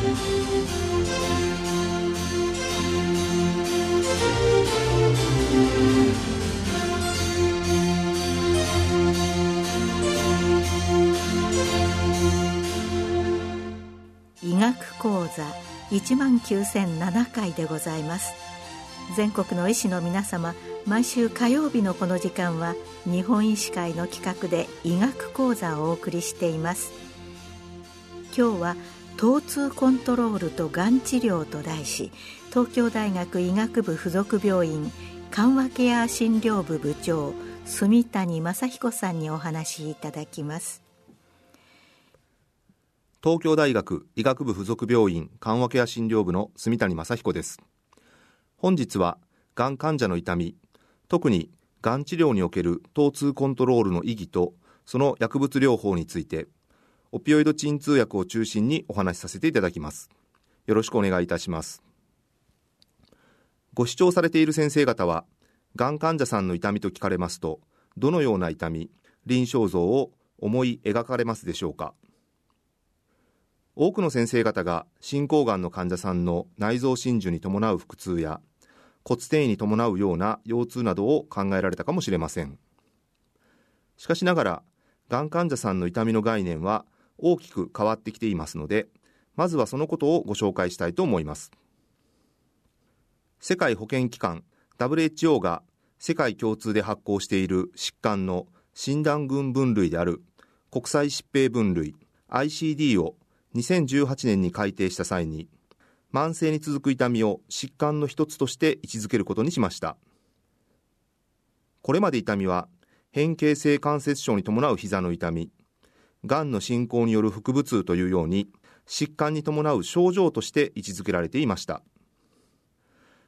医学講座1万9007回でございます。全国の医師の皆様毎週火曜日のこの時間は日本医師会の企画で医学講座をお送りしています。今日は疼痛コントロールとがん治療と題し東京大学医学部附属病院緩和ケア診療部部長住谷正彦さんにお話しいただきます。東京大学医学部附属病院緩和ケア診療部の住谷正彦です。本日はがん患者の痛み特にがん治療における疼痛コントロールの意義とその薬物療法についてオピオイド鎮痛薬を中心にお話しさせていただきます。よろしくお願いいたします。ご視聴されている先生方はがん患者さんの痛みと聞かれますとどのような痛み臨床像を思い描かれますでしょうか？多くの先生方が進行がんの患者さんの内臓真珠に伴う腹痛や骨転移に伴うような腰痛などを考えられたかもしれません。しかしながらがん患者さんの痛みの概念は大きく変わってきていますのでまずはそのことをご紹介したいと思います。世界保健機関 WHO が世界共通で発行している疾患の診断群分類である国際疾病分類 ICD を2018年に改定した際に慢性に続く痛みを疾患の一つとして位置づけることにしました。これまで痛みは変形性関節症に伴う膝の痛みがんの進行による腹部痛というように疾患に伴う症状として位置づけられていました。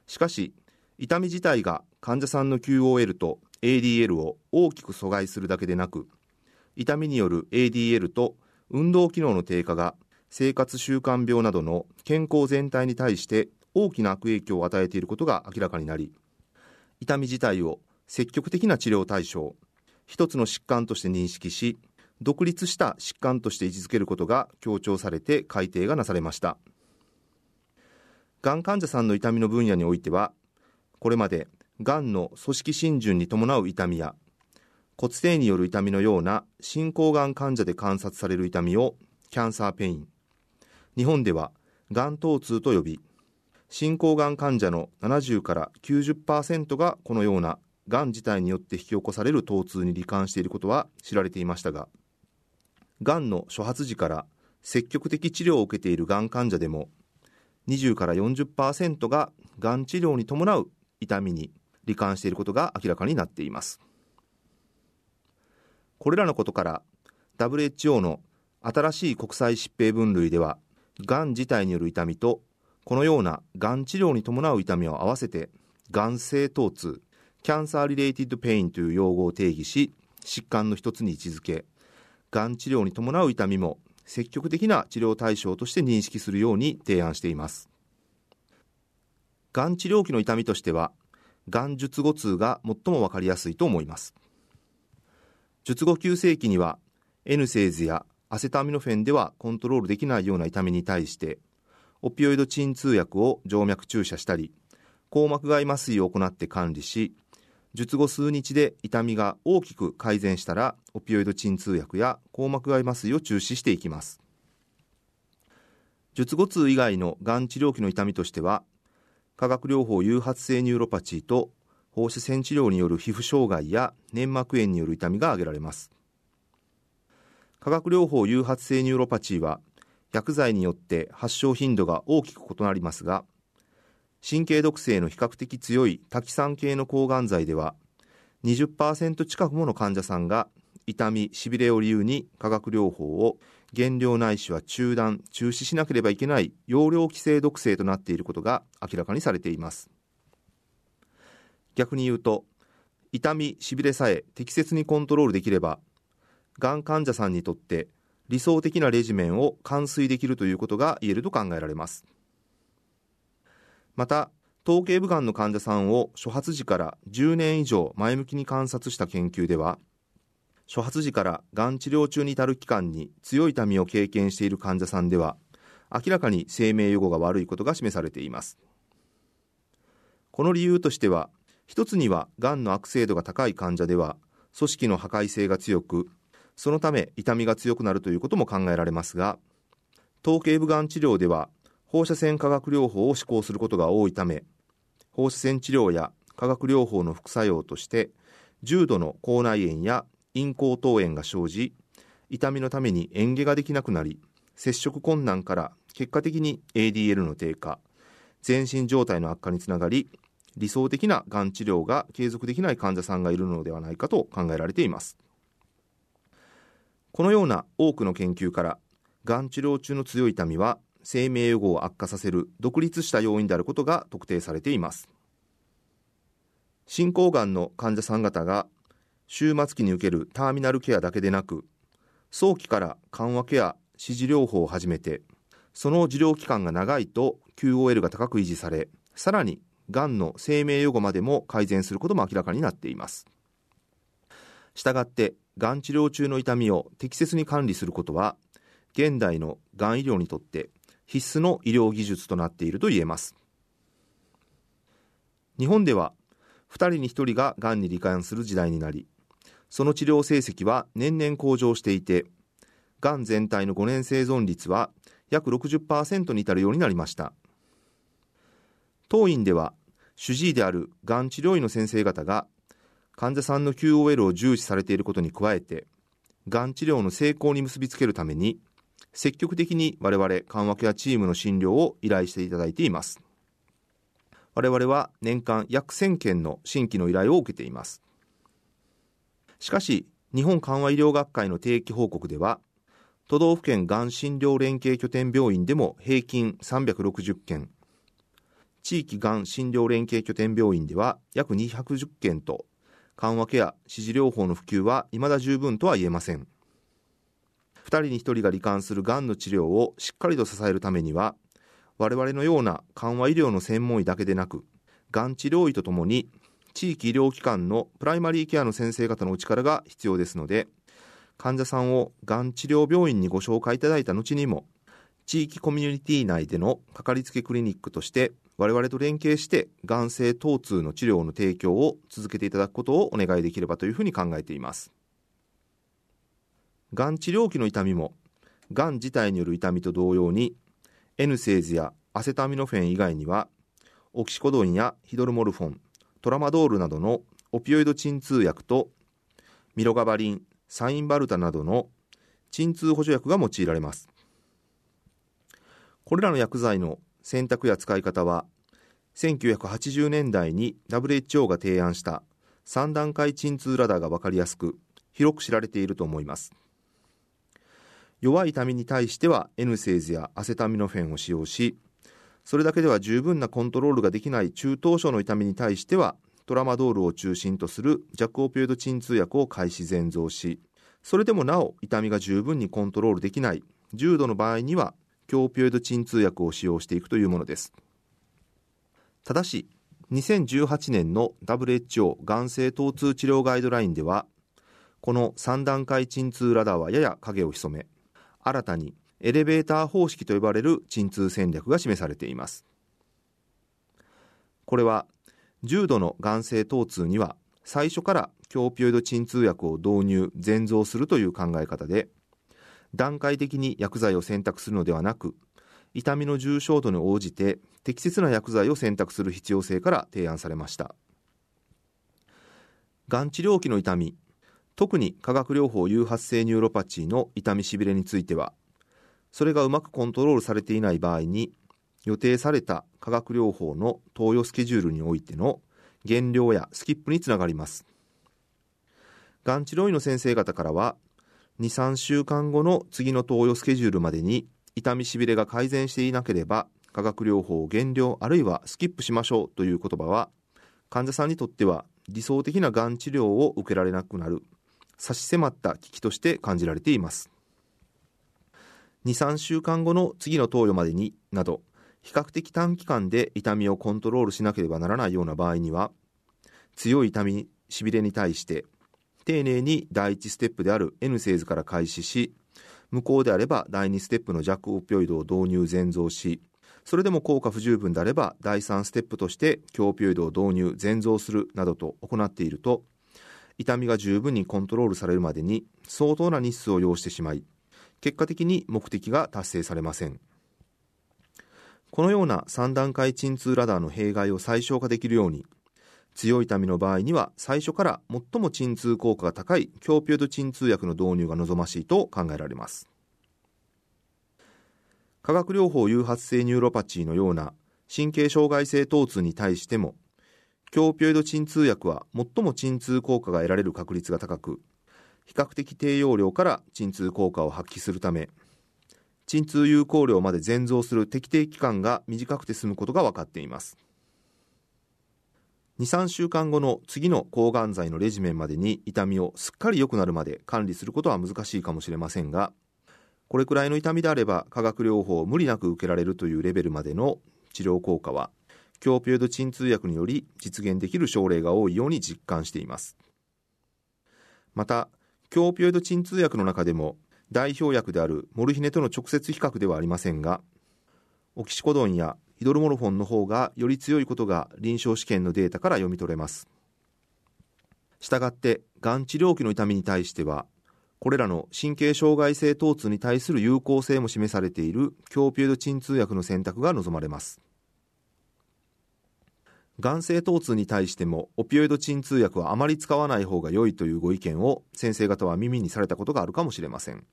しかし痛み自体が患者さんの QOL と ADL を大きく阻害するだけでなく痛みによる ADL と運動機能の低下が生活習慣病などの健康全体に対して大きな悪影響を与えていることが明らかになり痛み自体を積極的な治療対象一つの疾患として認識し独立した疾患として位置づけることが強調されて改定がなされました。がん患者さんの痛みの分野においてはこれまでがんの組織浸潤に伴う痛みや骨底による痛みのような進行がん患者で観察される痛みをキャンサーペイン日本ではがん疼痛と呼び進行がん患者の70から90%がこのようながん自体によって引き起こされる疼痛に罹患していることは知られていましたががんの初発時から積極的治療を受けているがん患者でも20から40%ががん治療に伴う痛みに罹患していることが明らかになっています。これらのことから WHO の新しい国際疾病分類ではがん自体による痛みとこのようながん治療に伴う痛みを合わせてがん性疼痛 cancer related pain という用語を定義し疾患の一つに位置づけがん治療に伴う痛みも積極的な治療対象として認識するように提案しています。がん治療期の痛みとしてはがん術後痛が最も分かりやすいと思います。術後急性期には N セーズやアセトアミノフェンではコントロールできないような痛みに対してオピオイド鎮痛薬を静脈注射したり硬膜外麻酔を行って管理し術後数日で痛みが大きく改善したらオピオイド鎮痛薬や硬膜外麻酔を中止していきます。術後痛以外のがん治療期の痛みとしては化学療法誘発性ニューロパチーと放射線治療による皮膚障害や粘膜炎による痛みが挙げられます。化学療法誘発性ニューロパチーは薬剤によって発症頻度が大きく異なりますが神経毒性の比較的強いタキサン系の抗がん剤では20%近くもの患者さんが痛み、しびれを理由に化学療法を減量ないしは中断、中止しなければいけない用量規制毒性となっていることが明らかにされています。逆に言うと痛み、しびれさえ適切にコントロールできればがん患者さんにとって理想的なレジメンを完遂できるということが言えると考えられます。また頭頸部がんの患者さんを初発時から10年以上前向きに観察した研究では初発時からがん治療中に至る期間に強い痛みを経験している患者さんでは明らかに生命予後が悪いことが示されています。この理由としては一つにはがんの悪性度が高い患者では組織の破壊性が強くそのため痛みが強くなるということも考えられますが頭頸部がん治療では放射線化学療法を施行することが多いため放射線治療や化学療法の副作用として重度の口内炎や咽喉頭炎が生じ痛みのために嚥下ができなくなり接触困難から結果的に ADL の低下全身状態の悪化につながり理想的ながん治療が継続できない患者さんがいるのではないかと考えられています。このような多くの研究からがん治療中の強い痛みは生命予後を悪化させる独立した要因であることが特定されています。進行がんの患者さん方が終末期に受けるターミナルケアだけでなく早期から緩和ケア支持療法を始めてその治療期間が長いと QOL が高く維持されさらにがんの生命予後までも改善することも明らかになっています。したがってがん治療中の痛みを適切に管理することは現代のがん医療にとって必須の医療技術となっていると言えます。日本では2人に1人ががんに罹患する時代になりその治療成績は年々向上していてがん全体の5年生存率は約60%に至るようになりました。当院では主治医であるがん治療医の先生方が患者さんの QOL を重視されていることに加えてがん治療の成功に結びつけるために積極的に我々緩和ケアチームの診療を依頼していただいています。我々は年間約1000件の新規の依頼を受けています。しかし日本緩和医療学会の定期報告では都道府県がん診療連携拠点病院でも平均360件地域がん診療連携拠点病院では約210件と緩和ケア支持療法の普及は未だ十分とは言えません。2人に1人が罹患するがんの治療をしっかりと支えるためには我々のような緩和医療の専門医だけでなくがん治療医とともに地域医療機関のプライマリーケアの先生方のお力が必要ですので患者さんをがん治療病院にご紹介いただいた後にも地域コミュニティ内でのかかりつけクリニックとして我々と連携してがん性疼痛の治療の提供を続けていただくことをお願いできればというふうに考えています。がん治療期の痛みもがん自体による痛みと同様に N セーズやアセタミノフェン以外にはオキシコドンやヒドルモルフォントラマドールなどのオピオイド鎮痛薬とミロガバリンサインバルタなどの鎮痛補助薬が用いられます。これらの薬剤の選択や使い方は1980年代に WHO が提案した3段階鎮痛ラダーが分かりやすく広く知られていると思います。弱い痛みに対しては N セーズやアセタミノフェンを使用しそれだけでは十分なコントロールができない中等症の痛みに対してはトラマドールを中心とする弱オピオイド鎮痛薬を開始全増しそれでもなお痛みが十分にコントロールできない重度の場合には強オピオイド鎮痛薬を使用していくというものです。ただし2018年の WHO がん性疼痛治療ガイドラインではこの3段階鎮痛ラダーはやや影を潜め新たにエレベーター方式と呼ばれる鎮痛戦略が示されています。これは重度のがん性疼痛には最初から強オピオイド鎮痛薬を導入全増するという考え方で段階的に薬剤を選択するのではなく痛みの重症度に応じて適切な薬剤を選択する必要性から提案されました。がん治療期の痛み特に化学療法誘発性ニューロパチーの痛みしびれについてはそれがうまくコントロールされていない場合に予定された化学療法の投与スケジュールにおいての減量やスキップにつながります。がん治療医の先生方からは2、3週間後の次の投与スケジュールまでに痛みしびれが改善していなければ化学療法を減量あるいはスキップしましょうという言葉は患者さんにとっては理想的ながん治療を受けられなくなる。差し迫った危機として感じられています。23週間後の次の投与までになど比較的短期間で痛みをコントロールしなければならないような場合には強い痛みしびれに対して丁寧に第一ステップである N セーズから開始し無効であれば第2ステップの弱オピオイドを導入全増しそれでも効果不十分であれば第3ステップとして強オピオイドを導入全増するなどと行っていると痛みが十分にコントロールされるまでに相当な日数を要してしまい結果的に目的が達成されません。このような3段階鎮痛ラダーの弊害を最小化できるように強い痛みの場合には最初から最も鎮痛効果が高い強ピオド鎮痛薬の導入が望ましいと考えられます。化学療法誘発性ニューロパチーのような神経障害性疼痛に対しても強オピオイド鎮痛薬は最も鎮痛効果が得られる確率が高く比較的低用量から鎮痛効果を発揮するため鎮痛有効量まで漸増する滴定期間が短くて済むことが分かっています。2、3週間後の次の抗がん剤のレジメンまでに痛みをすっかり良くなるまで管理することは難しいかもしれませんがこれくらいの痛みであれば化学療法を無理なく受けられるというレベルまでの治療効果は強ピオイド鎮痛薬により実現できる症例が多いように実感しています。また強ピオイド鎮痛薬の中でも代表薬であるモルヒネとの直接比較ではありませんがオキシコドンやヒドルモロフォンの方がより強いことが臨床試験のデータから読み取れます。したがってがん治療期の痛みに対してはこれらの神経障害性疼痛に対する有効性も示されている強ピュード鎮痛薬の選択が望まれます。がん性疼痛に対してもオピオイド鎮痛薬はあまり使わない方が良いというご意見を先生方は耳にされたことがあるかもしれません。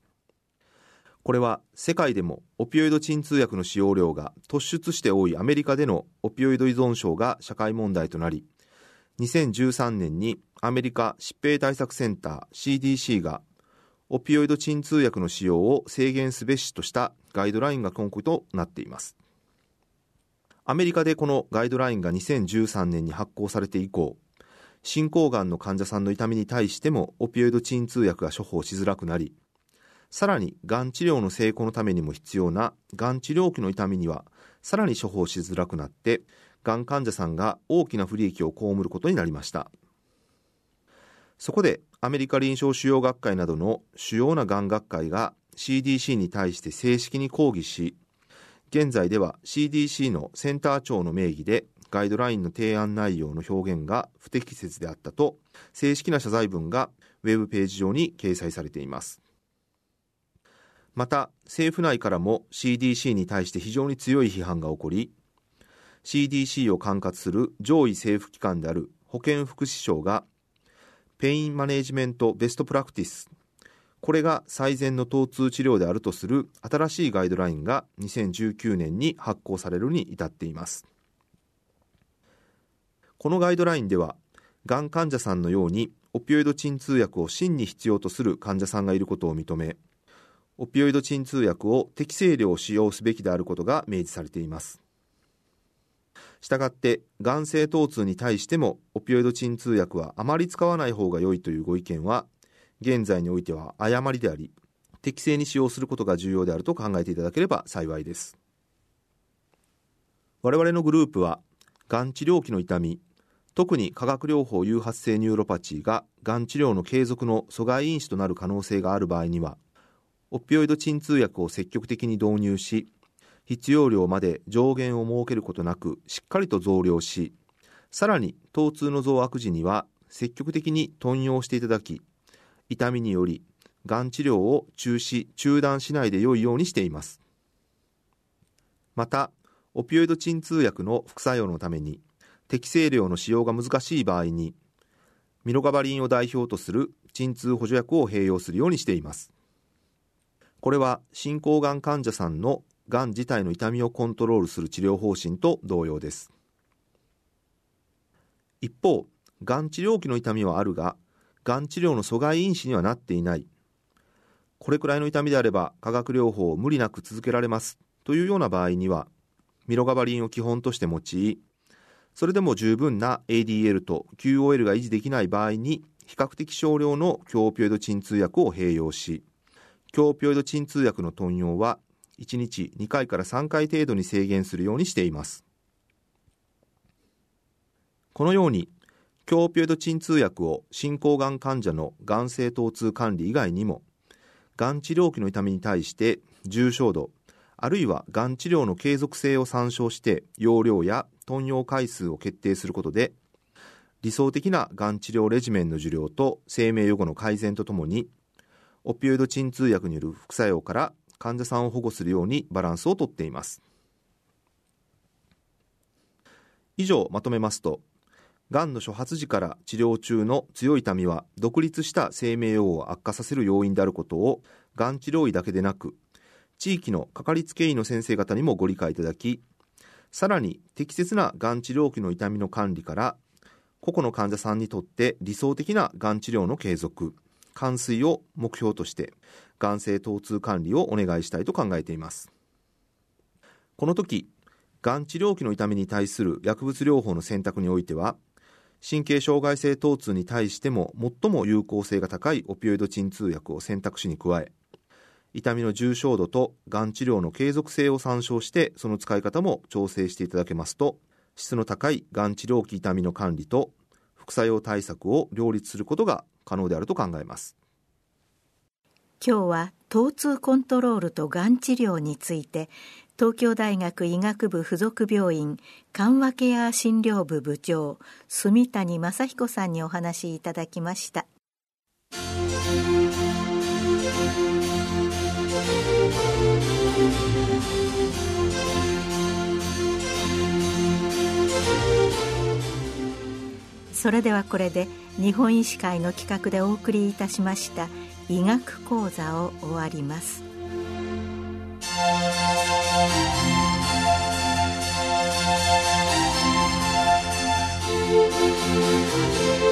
これは世界でもオピオイド鎮痛薬の使用量が突出して多いアメリカでのオピオイド依存症が社会問題となり2013年にアメリカ疾病対策センター CDC がオピオイド鎮痛薬の使用を制限すべしとしたガイドラインが根拠となっています。アメリカでこのガイドラインが2013年に発行されて以降進行がんの患者さんの痛みに対してもオピオイド鎮痛薬が処方しづらくなりさらにがん治療の成功のためにも必要ながん治療期の痛みにはさらに処方しづらくなってがん患者さんが大きな不利益を被ることになりました。そこでアメリカ臨床腫瘍学会などの主要ながん学会が CDC に対して正式に抗議し現在では CDC のセンター長の名義でガイドラインの提案内容の表現が不適切であったと正式な謝罪文がウェブページ上に掲載されています。また政府内からも CDC に対して非常に強い批判が起こり CDC を管轄する上位政府機関である保健福祉省が Pain Management Best Practice これが最善の疼痛治療であるとする新しいガイドラインが2019年に発行されるに至っています。このガイドラインではがん患者さんのようにオピオイド鎮痛薬を真に必要とする患者さんがいることを認めオピオイド鎮痛薬を適正量使用すべきであることが明示されています。したがってがん性疼痛に対してもオピオイド鎮痛薬はあまり使わない方が良いというご意見は現在においては誤りであり適正に使用することが重要であると考えていただければ幸いです。我々のグループはがん治療期の痛み特に化学療法誘発性ニューロパチーががん治療の継続の阻害因子となる可能性がある場合にはオピオイド鎮痛薬を積極的に導入し必要量まで上限を設けることなくしっかりと増量しさらに疼痛の増悪時には積極的に頓用していただき痛みによりがん治療を中止中断しないで良いようにしています。またオピオイド鎮痛薬の副作用のために適正量の使用が難しい場合にミロガバリンを代表とする鎮痛補助薬を併用するようにしています。これは進行がん患者さんのがん自体の痛みをコントロールする治療方針と同様です。一方がん治療期の痛みはあるががん治療の阻害因子にはなっていない。これくらいの痛みであれば化学療法を無理なく続けられます。というような場合にはミロガバリンを基本として用いそれでも十分な ADL と QOL が維持できない場合に比較的少量の強オピオイド鎮痛薬を併用し強オピオイド鎮痛薬の頓用は1日2回から3回程度に制限するようにしています。このように強オピオイド鎮痛薬を進行がん患者のがん性疼痛管理以外にもがん治療期の痛みに対して重症度あるいはがん治療の継続性を参照して用量や頓用回数を決定することで理想的ながん治療レジメンの受領と生命予後の改善とともにオピオイド鎮痛薬による副作用から患者さんを保護するようにバランスをとっています。以上まとめますとがんの初発時から治療中の強い痛みは独立した生命用を悪化させる要因であることをがん治療医だけでなく地域のかかりつけ医の先生方にもご理解いただきさらに適切ながん治療期の痛みの管理から個々の患者さんにとって理想的ながん治療の継続完遂を目標としてがん性疼痛管理をお願いしたいと考えています。この時がん治療期の痛みに対する薬物療法の選択においては神経障害性疼痛に対しても最も有効性が高いオピオイド鎮痛薬を選択肢に加え痛みの重症度とがん治療の継続性を参照してその使い方も調整していただけますと質の高いがん治療期痛みの管理と副作用対策を両立することが可能であると考えます。今日は疼痛コントロールとがん治療について東京大学医学部附属病院緩和ケア診療部部長住谷正彦さんにお話いただきました。それではこれで日本医師会の企画でお送りいたしました医学講座を終わります「Música